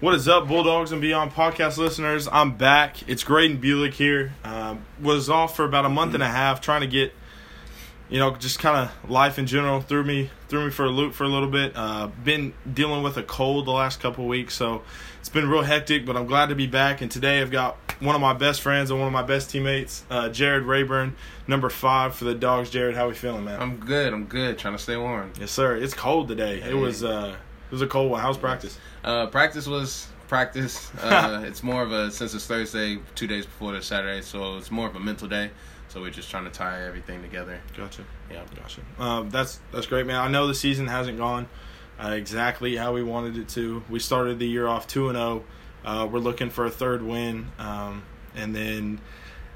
What is up, Bulldogs and Beyond podcast listeners? I'm back. It's Graydon Bulick here. Um, was off for about a month and a half trying to get, you know, just kind of life in general threw me threw me for a loop for a little bit. Uh, been dealing with a cold the last couple weeks, so it's been real hectic. But I'm glad to be back. And today I've got one of my best friends and one of my best teammates, uh, Jared Rayburn, number five for the Dogs. Jared, how are we feeling, man? I'm good. I'm good. Trying to stay warm. yes, sir. It's cold today. It was uh, it was a cold one. How's practice? Uh, practice was practice. Uh, it's more of a since it's Thursday, two days before the Saturday, so it's more of a mental day. So we're just trying to tie everything together. Gotcha. Yeah. Gotcha. Um, that's that's great, man. I know the season hasn't gone uh, exactly how we wanted it to. We started the year off two and zero. Uh, we're looking for a third win, um, and then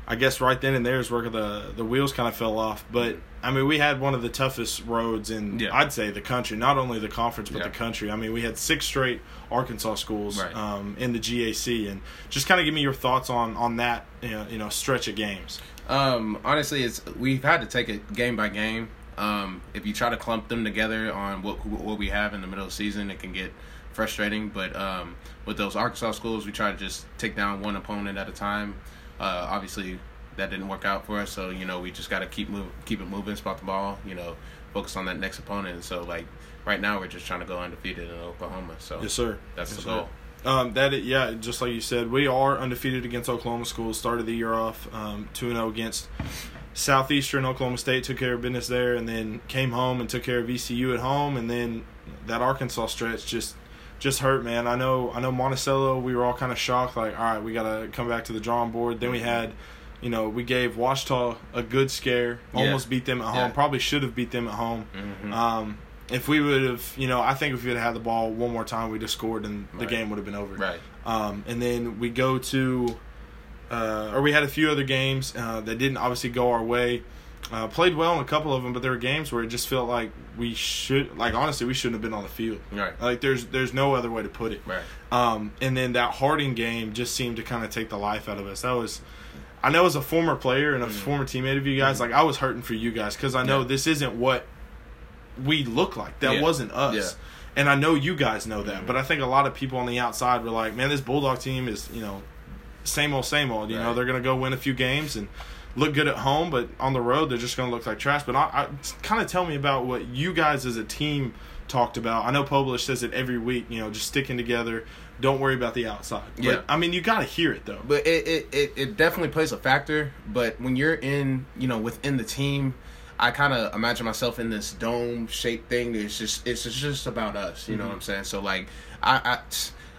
I guess right then and there is where the the wheels kind of fell off. But I mean, we had one of the toughest roads in Yeah. I'd say the country, not only the conference but Yeah. the country. I mean, we had six straight Arkansas schools Right. um, in the GAC, and just kind of give me your thoughts on on that you know, you know stretch of games. Um, honestly, it's we've had to take it game by game. Um, if you try to clump them together on what what we have in the middle of the season, it can get frustrating. But um, with those Arkansas schools, we try to just take down one opponent at a time. Uh, obviously, that didn't work out for us, so you know we just got to keep move, keep it moving, spot the ball. You know, focus on that next opponent. So like right now, we're just trying to go undefeated in Oklahoma. So Yes, sir. that's Yes, the sir. goal. Um, that yeah, just like you said, we are undefeated against Oklahoma schools. Started the year off um, two and zero against Southeastern Oklahoma State. Took care of business there, and then came home and took care of ECU at home. And then that Arkansas stretch just just hurt, man. I know I know Monticello. We were all kind of shocked, like, all right, we got to come back to the drawing board. Then we had. You know, we gave Ouachita a good scare. Yeah. Almost beat them at home. Yeah. Probably should have beat them at home. Mhm. Um, if we would have, you know, I think if we had had the ball one more time, we'd have scored and the Right. game would have been over. Right. Um, and then we go to, uh, or we had a few other games uh, that didn't obviously go our way. Uh, played well in a couple of them, but there were games where it just felt like we should, like honestly, we shouldn't have been on the field. Right. Like there's there's no other way to put it. Right. Um, and then that Harding game just seemed to kind of take the life out of us. That was, I know as a former player and a former teammate of you guys, like I was hurting for you guys because I know. Yeah. this isn't what we look like. That Yeah. wasn't us. Yeah. And I know you guys know that, Mhm. but I think a lot of people on the outside were like, "Man, this Bulldog team is, you know, same old, same old. You know, they're gonna go win a few games and look good at home, but on the road they're just gonna look like trash." But I, I kind of tell me about what you guys as a team talked about. I know Publish says it every week. You know, just sticking together. Don't worry about the outside. But, Yeah. I mean, you got to hear it though. But it, it, it, it definitely plays a factor. But when you're in, you know, within the team, I kind of imagine myself in this dome shaped thing. It's just it's just about us. You know mm-hmm. what I'm saying? So like, I. I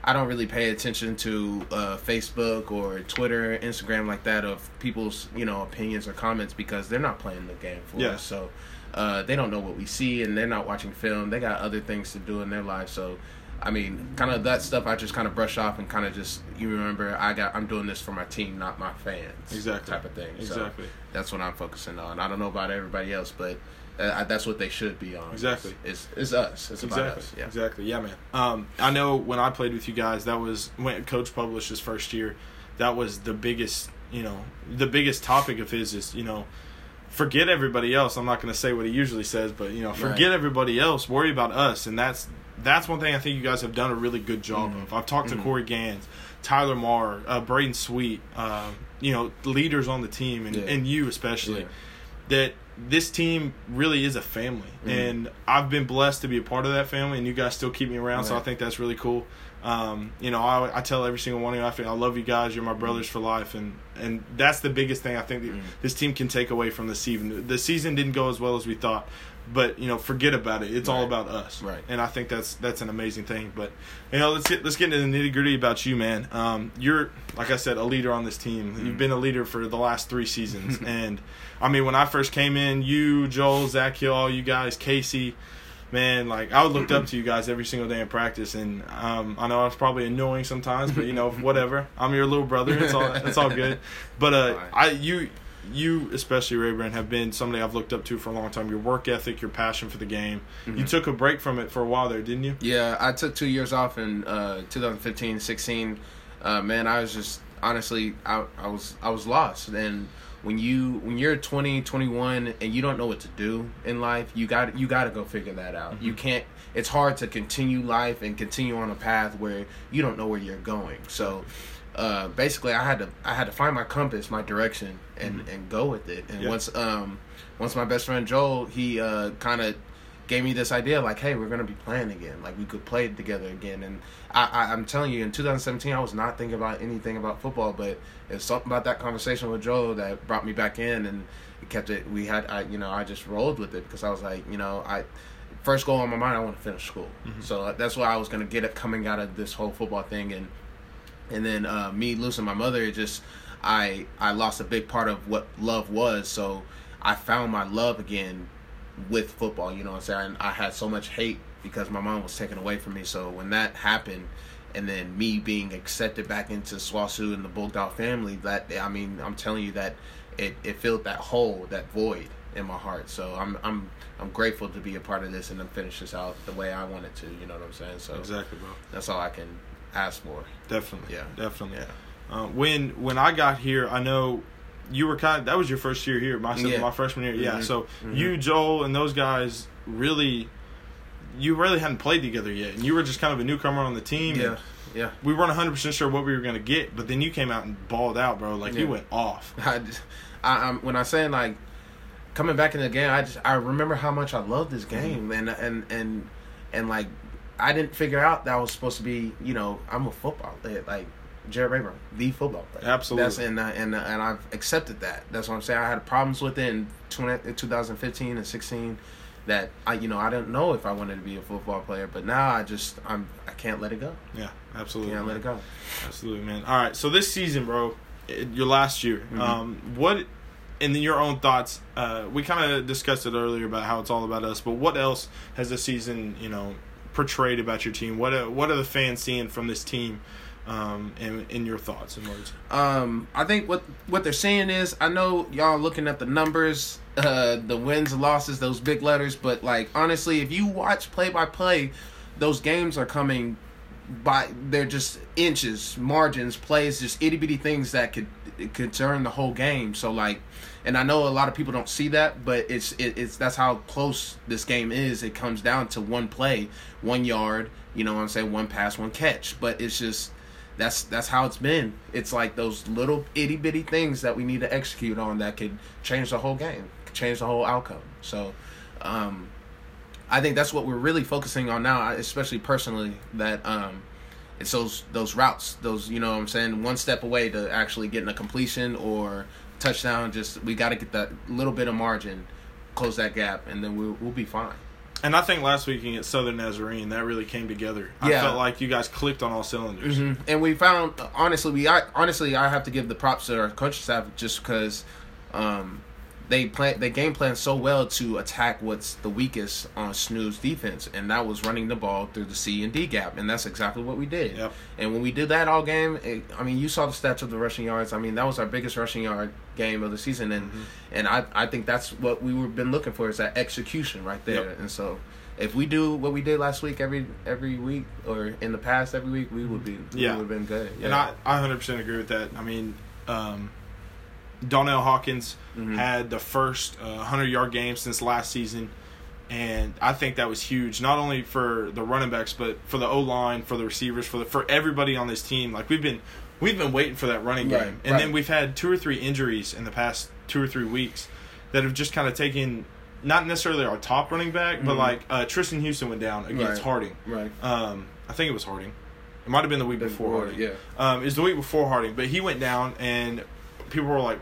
I don't really pay attention to uh, Facebook or Twitter, Instagram like that of people's you know opinions or comments because they're not playing the game for Yeah. us. So uh, they don't know what we see and they're not watching film. They got other things to do in their lives. So I mean, kind of that stuff I just kind of brush off and kind of just you remember I got I'm doing this for my team, not my fans. Exactly. type of thing. So Exactly. that's what I'm focusing on. I don't know about everybody else, but uh, that's what they should be on. Exactly. It's it's us. It's about Exactly. us. Yeah. Exactly. Yeah, man. Um, I know when I played with you guys, that was when Coach published his first year. That was the biggest, you know, the biggest topic of his is, you know, forget everybody else. I'm not going to say what he usually says, but you know, forget Right. everybody else. Worry about us, and that's that's one thing I think you guys have done a really good job Mhm. of. I've talked to Mhm. Corey Gans, Tyler Marr, uh, Braden Sweet, uh, you know, leaders on the team, and, Yeah. and you especially Yeah. that this team really is a family. Mhm. and i've been blessed to be a part of that family and you guys still keep me around so i think that's really cool. Um, you know I, I tell every single one of you I, feel, I love you guys. You're my brothers for life and and that's the biggest thing i think that Mhm. this team can take away from the season. The season didn't go as well as we thought but you know forget about it it's all about us Right. and i think that's that's an amazing thing but you know let's get let's get into the nitty gritty about you man um, you're like i said a leader on this team you've Mhm. been a leader for the last three seasons and I mean, when I first came in, you, Joel, Zach Hill, all you guys, Casey, man, like I looked up to you guys every single day in practice, and um, I know I was probably annoying sometimes, but you know, whatever. I'm your little brother. It's all it's all good. But uh. I you you especially Rayburn have been somebody I've looked up to for a long time. Your work ethic, your passion for the game. You Mhm. took a break from it for a while there, didn't you? Yeah, I took two years off in uh, 2015, 16. Uh, man, I was just honestly, I, I was I was lost, and when you when you're 20 21 and you don't know what to do in life you got you got to go figure that out Mm-hmm. you can't it's hard to continue life and continue on a path where you don't know where you're going so uh basically i had to i had to find my compass my direction and and go with it and Mm-hmm. Yeah. once um once my best friend joel he uh kind of gave me this idea like hey we're gonna be playing again like we could play together again and I, I i'm telling you in 2017 i was not thinking about anything about football but it's something about that conversation with joel that brought me back in and kept it we had i you know i just rolled with it because i was like you know i first goal on my mind i want to finish school. So that's why i was gonna get it coming out of this whole football thing. And and then uh, me losing my mother it just i i lost a big part of what love was. So i found my love again with football you know what i'm saying? I had so much hate because my mom was taken away from me. So when that happened and then me being accepted back into SWOSU and the bulldog family that i mean i'm telling you that it, it filled that hole that void in my heart so i'm i'm i'm grateful to be a part of this and to finish this out the way i wanted to you know what i'm saying so Exactly, bro. that's all i can ask for Definitely. Yeah. Definitely. yeah Uh, when when I got here, I know you were kind of that was your first year here. My Yeah. my freshman year. Yeah. Mhm. So Mhm. you, Joel, and those guys really, you really hadn't played together yet, and you were just kind of a newcomer on the team. yeah yeah We weren't 100 percent sure what we were gonna get, but then you came out and balled out, bro. Like you went off. I, just- I, I'm when I say like coming back in the game, I just I remember how much I love this game and and and and like I didn't figure out that I was supposed to be you know I'm a football player like Jared Rayburn the football player Absolutely. that's and uh, and uh, and I've accepted that that's what I'm saying I had problems with it in 20, in 2015 and 16 that I you know I didn't know if I wanted to be a football player but now I just I'm I can't let it go Yeah, absolutely. can't let it go Absolutely, man. All right, so this season, bro, your last year, Mhm. um, what, in your own thoughts, uh, we kind of discussed it earlier about how it's all about us, but what else has the season, you know, portrayed about your team? What are, what are the fans seeing from this team, um, in, in your thoughts and words? Um, I think what what they're saying is, I know y'all looking at the numbers, uh, the wins losses, those big letters, but like honestly, if you watch play by play, those games are coming by they're just inches, margins, plays, just itty bitty things that could could turn the whole game. So like, and I know a lot of people don't see that, but it's it, it's that's how close this game is. It comes down to one play, one yard. You know what I'm saying? One pass, one catch. But it's just that's that's how it's been. It's like those little itty bitty things that we need to execute on that could change the whole game, change the whole outcome. So, um, I think that's what we're really focusing on now, especially personally. That um, it's those those routes, those you know what I'm saying, one step away to actually getting a completion or touchdown. Just we got to get that little bit of margin, close that gap, and then we'll we'll be fine. And I think last week against Southern Nazarene, that really came together. I felt like you guys clicked on all cylinders. hmm And we found honestly, we I, honestly I have to give the props to our coaching staff just because um, they plan they game plan so well to attack what's the weakest on SNU's defense, and that was running the ball through the C and D gap, and that's exactly what we did. Yep. And when we did that all game, it, I mean, you saw the stats of the rushing yards. I mean, that was our biggest rushing yard game of the season, and Mhm. and I I think that's what we were been looking for is that execution right there. Yep. And so, if we do what we did last week every every week or in the past every week, we would be Yeah. we would have been good. Yeah. And I, I 100% agree with that. I mean, um, Donnell Hawkins Mhm. had the first uh, 100 yard game since last season. And I think that was huge, not only for the running backs, but for the O line, for the receivers, for the, for everybody on this team. Like we've been, we've been waiting for that running game, Right, and right. then we've had two or three injuries in the past two or three weeks that have just kind of taken, not necessarily our top running back, but Mhm. like uh, Tristan Houston went down against Right. Harding. right Um, I think it was Harding. It might have been the week before Harding. yeah. Um, it was the week before Harding, but he went down, and people were like,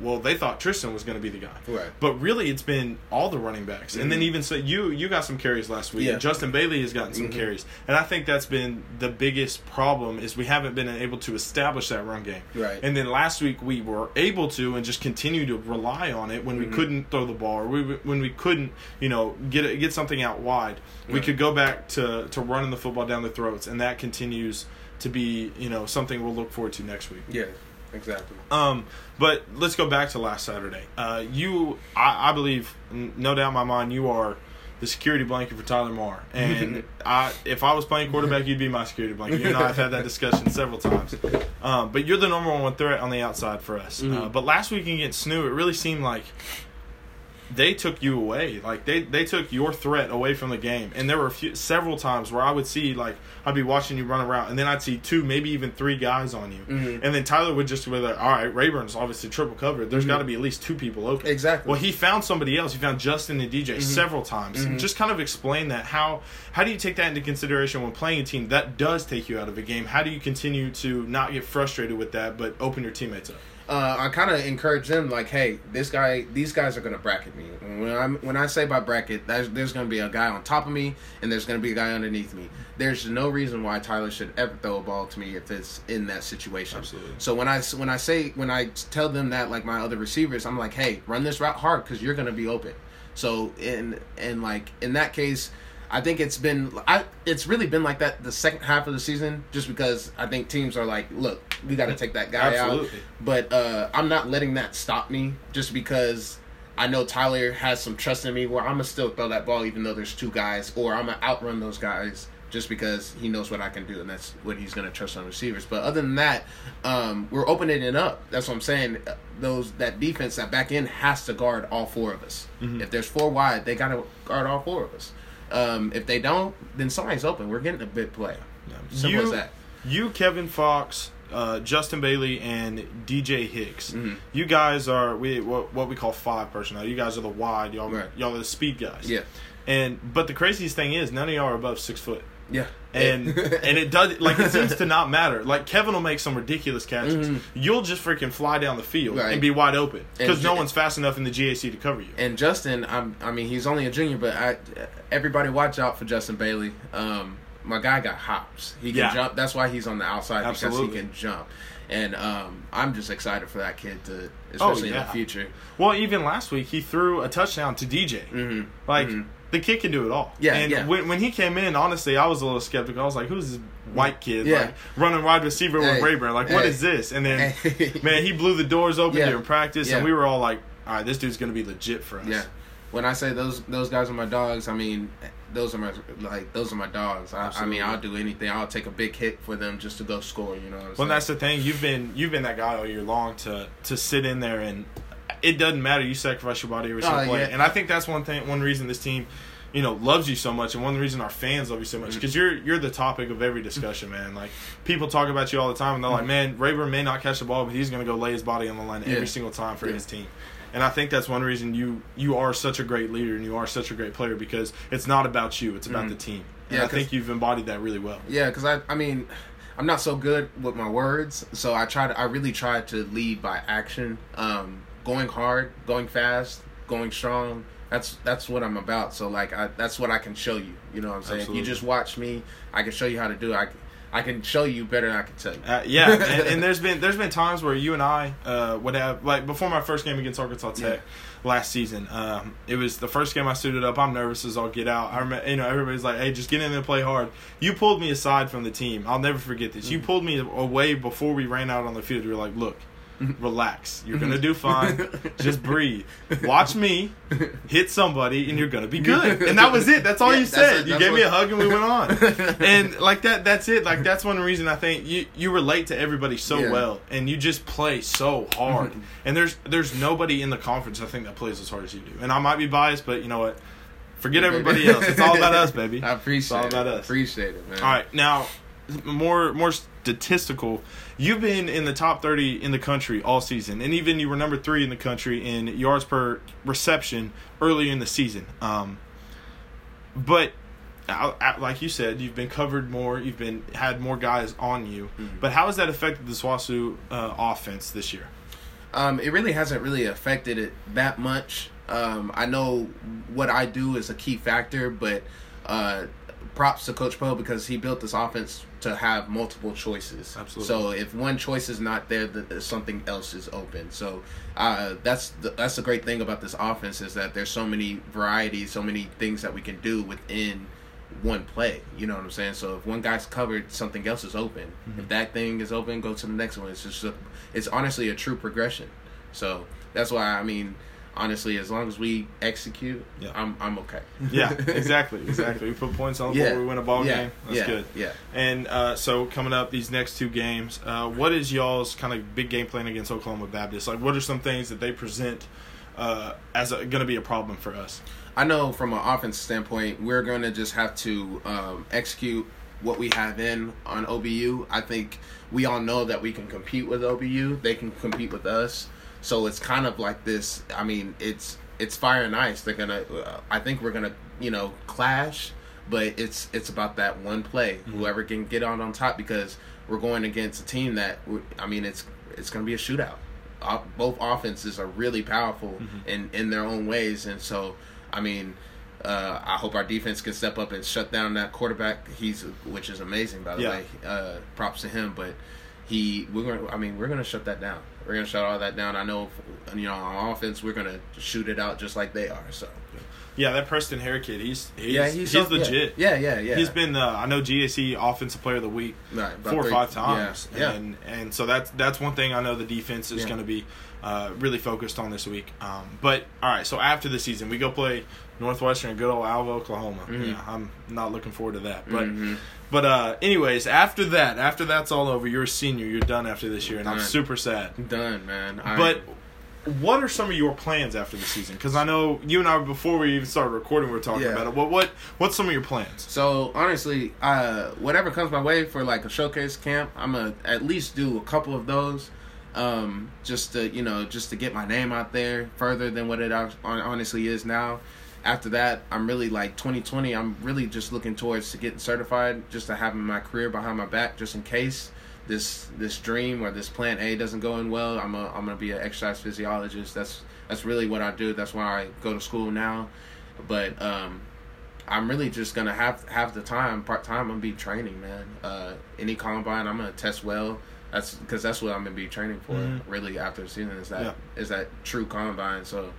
"Well, they thought Tristan was going to be the guy." Right. But really, it's been all the running backs, and then Mhm. even so, you you got some carries last week. Yeah. Justin Bailey has gotten some Mhm. carries, and I think that's been the biggest problem is we haven't been able to establish that run game. Right. And then last week we were able to, and just continue to rely on it when we Mhm. couldn't throw the ball, or we, when we couldn't, you know, get it, get something out wide. We could go back to to running the football down the throats, and that continues to be, you know, something we'll look forward to next week. yeah. Exactly. Um, but let's go back to last Saturday. Uh, you, I, I believe, no doubt in my mind, you are the security blanket for Tyler Moore. And I, if I was playing quarterback, you'd be my security blanket. You and I have had that discussion several times. Um, but you're the number one threat on the outside for us. Uh, Mhm. but last week against SNU, it really seemed like they took you away. Like they, they took your threat away from the game. And there were a few, several times where I would see like I'd be watching you run around, and then I'd see two, maybe even three guys on you. Mhm. And then Tyler would just be like, "All right, Rayburn's obviously triple covered. There's Mhm. got to be at least two people open." Exactly. Well, he found somebody else. He found Justin and DJ several times. Mhm. Just kind of explain that. How how do you take that into consideration when playing a team that does take you out of a game? How do you continue to not get frustrated with that, but open your teammates up? Uh, I kind of encourage them like, hey, this guy, these guys are gonna bracket me. When I'm when I say by bracket, there's, there's gonna be a guy on top of me, and there's gonna be a guy underneath me. There's no reason why Tyler should ever throw a ball to me if it's in that situation. Absolutely. So when I when I say when I tell them that like my other receivers, I'm like, hey, run this route hard because you're gonna be open. So in and like in that case. I think it's been I it's really been like that the second half of the season just because I think teams are like, look, we got to take that guy out. But uh, I'm not letting that stop me just because I know Tyler has some trust in me where I'm gonna still throw that ball even though there's two guys, or I'm gonna outrun those guys just because he knows what I can do and that's what he's gonna trust on receivers. But other than that, um, we're opening it up. That's what I'm saying. Uh, Those that defense that back end has to guard all four of us. If there's four wide, they gotta guard all four of us. Um, if they don't, then somebody's open. We're getting a big play. Simple you, as that. You, Kevin Fox, uh, Justin Bailey, and DJ Hicks. Mhm. You guys are we what, what we call five personnel. You guys are the wide. Y'all Right. y'all are the speed guys. Yeah. And but the craziest thing is none of y'all are above six foot. Yeah. and and it does like it seems to not matter. Like Kevin will make some ridiculous catches. Mhm. You'll just freaking fly down the field Right. and be wide open because no one's fast enough in the GAC to cover you. And Justin, I'm, I mean, he's only a junior, but I, everybody watch out for Justin Bailey. Um, my guy got hops. He can Yeah. jump. That's why he's on the outside because he can jump. And um, I'm just excited for that kid to, especially in Oh, yeah. the future. Well, even last week he threw a touchdown to DJ. Mm-hmm. Like Mhm. the kid can do it all. Yeah, And yeah. when when he came in, honestly, I was a little skeptical. I was like, "Who's this white kid? Yeah. Like running wide receiver with Rayburn? Like what Hey. is this?" And then man, he blew the doors open Yeah. during practice, and we were all like, "All right, this dude's gonna be legit for us." Yeah. When I say those those guys are my dogs, I mean those are my like those are my dogs. I, I mean I'll do anything. I'll take a big hit for them just to go score. You know what I'm Well, saying? that's the thing. You've been you've been that guy all year long to to sit in there and it doesn't matter. You sacrifice your body every oh, single Oh, play, yeah. and I think that's one thing. One reason this team, you know, loves you so much, and one reason our fans love you so much because mm. you're you're the topic of every discussion, man. Like people talk about you all the time, and they're like, mm. "Man, Rayburn may not catch the ball, but he's going to go lay his body on the line Yeah. every single time for Yeah. his team." And I think that's one reason you you are such a great leader and you are such a great player because it's not about you; it's about Mhm. the team. And Yeah, I think you've embodied that really well. Yeah, because I, I mean, I'm not so good with my words, so I try to, I really try to lead by action, um, going hard, going fast, going strong. That's that's what I'm about. So like, I, that's what I can show you. You know what I'm saying? If Absolutely. you just watch me, I can show you how to do it. I, I can show you better than I can tell you. Uh, yeah, and, and there's been there's been times where you and I uh, would have like before my first game against Arkansas Tech last season. Um, it was the first game I suited up. I'm nervous as I'll get out. I remember, you know, everybody's like, "Hey, just get in there and play hard." You pulled me aside from the team. I'll never forget this. You Mm-hmm. pulled me away before we ran out on the field. You were like, "Look." Relax. You're gonna do fine. Just breathe. Watch me hit somebody, and you're gonna be good. And that was it. That's all Yeah, you said. it. You gave me a hug, and we went on. and like that. That's it. Like that's one reason I think you you relate to everybody so Yeah. well, and you just play so hard. Mhm. and there's there's nobody in the conference I think that plays as hard as you do. And I might be biased, but you know what? Forget everybody else. It's all about us, baby. I appreciate it. all about us. Appreciate it, man. All right, now more more statistical. You've been in the top thirty in the country all season, and even you were number three in the country in yards per reception early in the season. Um, but uh, uh, like you said, you've been covered more. You've been had more guys on you. Mhm. But how has that affected the SWOSU uh, offense this year? Um, it really hasn't really affected it that much. Um, I know what I do is a key factor, but uh, props to Coach Poe because he built this offense to have multiple choices. Absolutely. So if one choice is not there, something else is open. So uh, that's the, that's the great thing about this offense is that there's so many varieties, so many things that we can do within one play. You know what I'm saying? So if one guy's covered, something else is open. If that thing is open, go to the next one. It's just a, it's honestly a true progression. So that's why I mean, honestly, as long as we execute, Yeah. I'm I'm okay. Yeah, exactly, exactly. We put points on the Yeah. board, we win a ball yeah. game. That's yeah. good. Yeah. And uh, so coming up these next two games, uh, what is y'all's kind of big game plan against Oklahoma Baptist? Like, what are some things that they present uh, as going to be a problem for us? I know from an offense standpoint, we're going to just have to um, execute what we have in on OBU. I think we all know that we can compete with OBU. They can compete with us. So it's kind of like this. I mean, it's it's fire and ice. They're gonna. I think we're gonna you know clash, but it's it's about that one play. Whoever can get on on top because we're going against a team that I mean it's it's gonna be a shootout. Both offenses are really powerful in in their own ways, and so I mean. Uh, I hope our defense can step up and shut down that quarterback. He's which is amazing, by the Yeah. way. Uh, props to him. But he, we're gonna. I mean, we're gonna shut that down. We're gonna shut all that down. I know, you know, on offense, we're gonna shoot it out just like they are. So Yeah, that Preston Haire kid, he's he's, yeah, he's, so- legit. Yeah, yeah, yeah. He's been uh, I know GAC Offensive Player of the Week right, four or five times, Yeah, yeah. and and so that's that's one thing I know the defense is Yeah. going to be uh, really focused on this week. Um, but all right, so after the season, we go play Northwestern in good old Alva, Oklahoma. Mhm. Yeah, I'm not looking forward to that, but. Mhm. But uh, anyways, after that, after that's all over, you're a senior. You're done after this year, and I'm super sad. done, man. I, But what are some of your plans after the season? Because I know you and I, before we even started recording, we were talking Yeah. about it. What what what's some of your plans? So honestly, uh, whatever comes my way for like a showcase camp, I'm gonna at least do a couple of those, um, just to you know, just to get my name out there further than what it honestly is now. After that, I'm really like 2020. I'm really just looking towards to getting certified, just to having my career behind my back, just in case this this dream or this plan A doesn't go in well. I'm a, I'm gonna be an exercise physiologist. That's that's really what I do. That's why I go to school now. But um, I'm really just gonna have have the time part time. I'm gonna be training, man. Uh, any combine, I'm gonna test well. That's because that's what I'm gonna be training for. Mhm. Really, after the season is that is Yeah. that true combine. So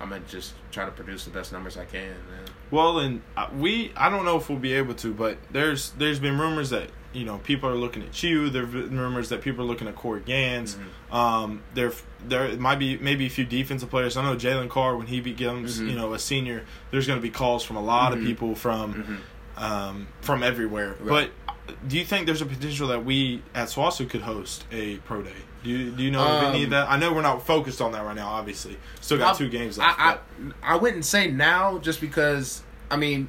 I'm gonna just try to produce the best numbers I can, man. Well, and uh, we I don't know if we'll be able to, but there's there's been rumors that you know people are looking at you. There've been rumors that people are looking at Corey Gans. Mhm. Um, there there might be maybe a few defensive players. I know Jalen Carr when he becomes Mhm. you know a senior. There's going to be calls from a lot of Mhm. people from Mhm. um, from everywhere. Right. But do you think there's a potential that we at SWOSU could host a pro day? Do you do you know of any of Um, that? I know we're not focused on that right now. Obviously, still got I- two games left. I, I I wouldn't say now just because I mean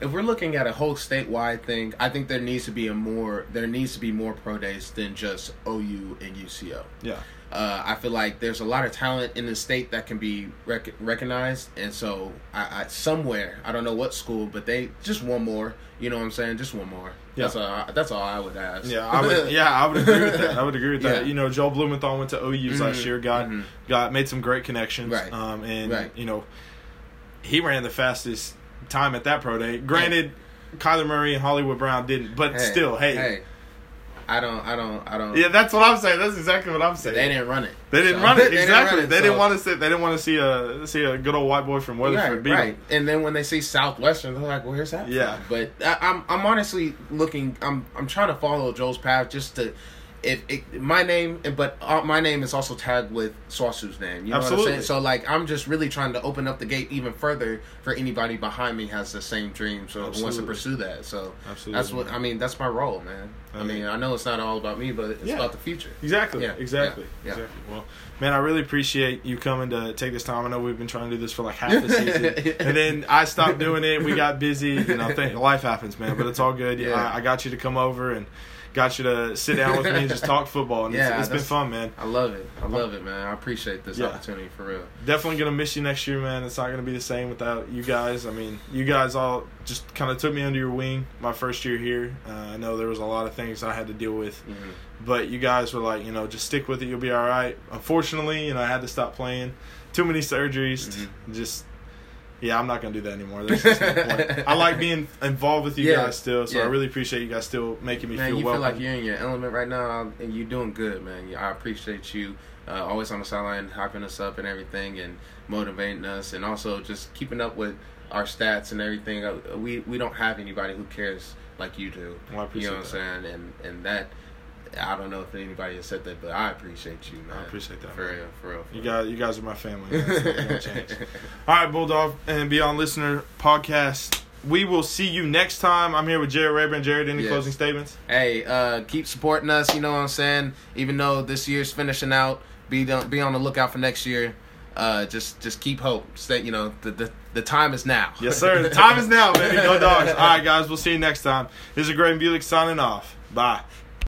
if we're looking at a whole statewide thing, I think there needs to be a more there needs to be more pro days than just OU and UCO. yeah. Uh, I feel like there's a lot of talent in the state that can be rec- recognized, and so I, I somewhere I don't know what school, but they just one more. You know what I'm saying? Just one more. That's all. I- That's all I would ask. Yeah, I would. Yeah, I would agree with that. I would agree with that. You know, Joe Blumenthal went to OU's last Mhm, year, got mhm. got made some great connections, Right. um, and Right. you know, he ran the fastest time at that pro day. Granted, Kyler Murray and Hollywood Brown didn't, but Hey, still, hey, hey, I don't. I don't. I don't. yeah, that's what I'm saying. That's exactly what I'm saying. They didn't run it. They didn't So- run it they didn't exactly. it, they didn't want to see. They didn't want to see a see a good old white boy from Weatherford Right, beat right. And then when they see Southwestern, they're like, "Well, here's that." Yeah. But I, I'm I'm honestly looking. I'm I'm trying to follow Joel's path just to. If it, my name, but uh, my name is also tagged with SWOSU's name. You know what Absolutely. I'm saying? So like, I'm just really trying to open up the gate even further for anybody behind me has the same dream, so who wants to pursue that. So Absolutely. that's what I mean. That's my role, man. I I mean, mean- I know it's not all about me, but it's Yeah. about the future. Exactly. Yeah, Exactly. yeah. Exactly. Well, man, I really appreciate you coming to take this time. I know we've been trying to do this for like half the season, and then I stopped doing it. We got busy. You know, think life happens, man. But it's all good. Yeah. I, I got you to come over and got you to sit down with me and just talk football, and Yeah, it's, it's been fun, man. I love it. I love it, man. I appreciate this Yeah. opportunity for real. Definitely gonna miss you next year, man. It's not gonna be the same without you guys. I mean, you guys all just kind of took me under your wing my first year here. Uh, I know there was a lot of things I had to deal with. Mhm. but you guys were like, you know, just stick with it, you'll be all right. Unfortunately, you know, I had to stop playing. Too many surgeries. Mhm. Just, yeah, I'm not gonna do that anymore. There's just no point. I like being involved with you Yeah, guys still, so I really appreciate you guys still making me Man, feel you welcome. feel like you're in your element right now, and you're doing good, man. I appreciate you uh, always on the sideline, hyping us up and everything, and motivating us, and also just keeping up with our stats and everything. Uh, We we don't have anybody who cares like you do. Well, you know what I'm saying? And and that I don't know if anybody has said that, but I appreciate you, man. I appreciate that. For man. real, for real. For You real. guys, you guys are my family. That's not gonna change. All right, Bulldog and Beyond Listener podcast. We will see you next time. I'm here with Jared Rayburn. Jared, any Yes. closing statements? Hey, uh, keep supporting us. You know what I'm saying. Even though this year's finishing out, be on, be on the lookout for next year. Uh, just just keep hope. Stay, you know, the, the the time is now. Yes, sir. The time is now, baby. Go dogs. All right, guys. We'll see you next time. This is Greg Bulick signing off. Bye.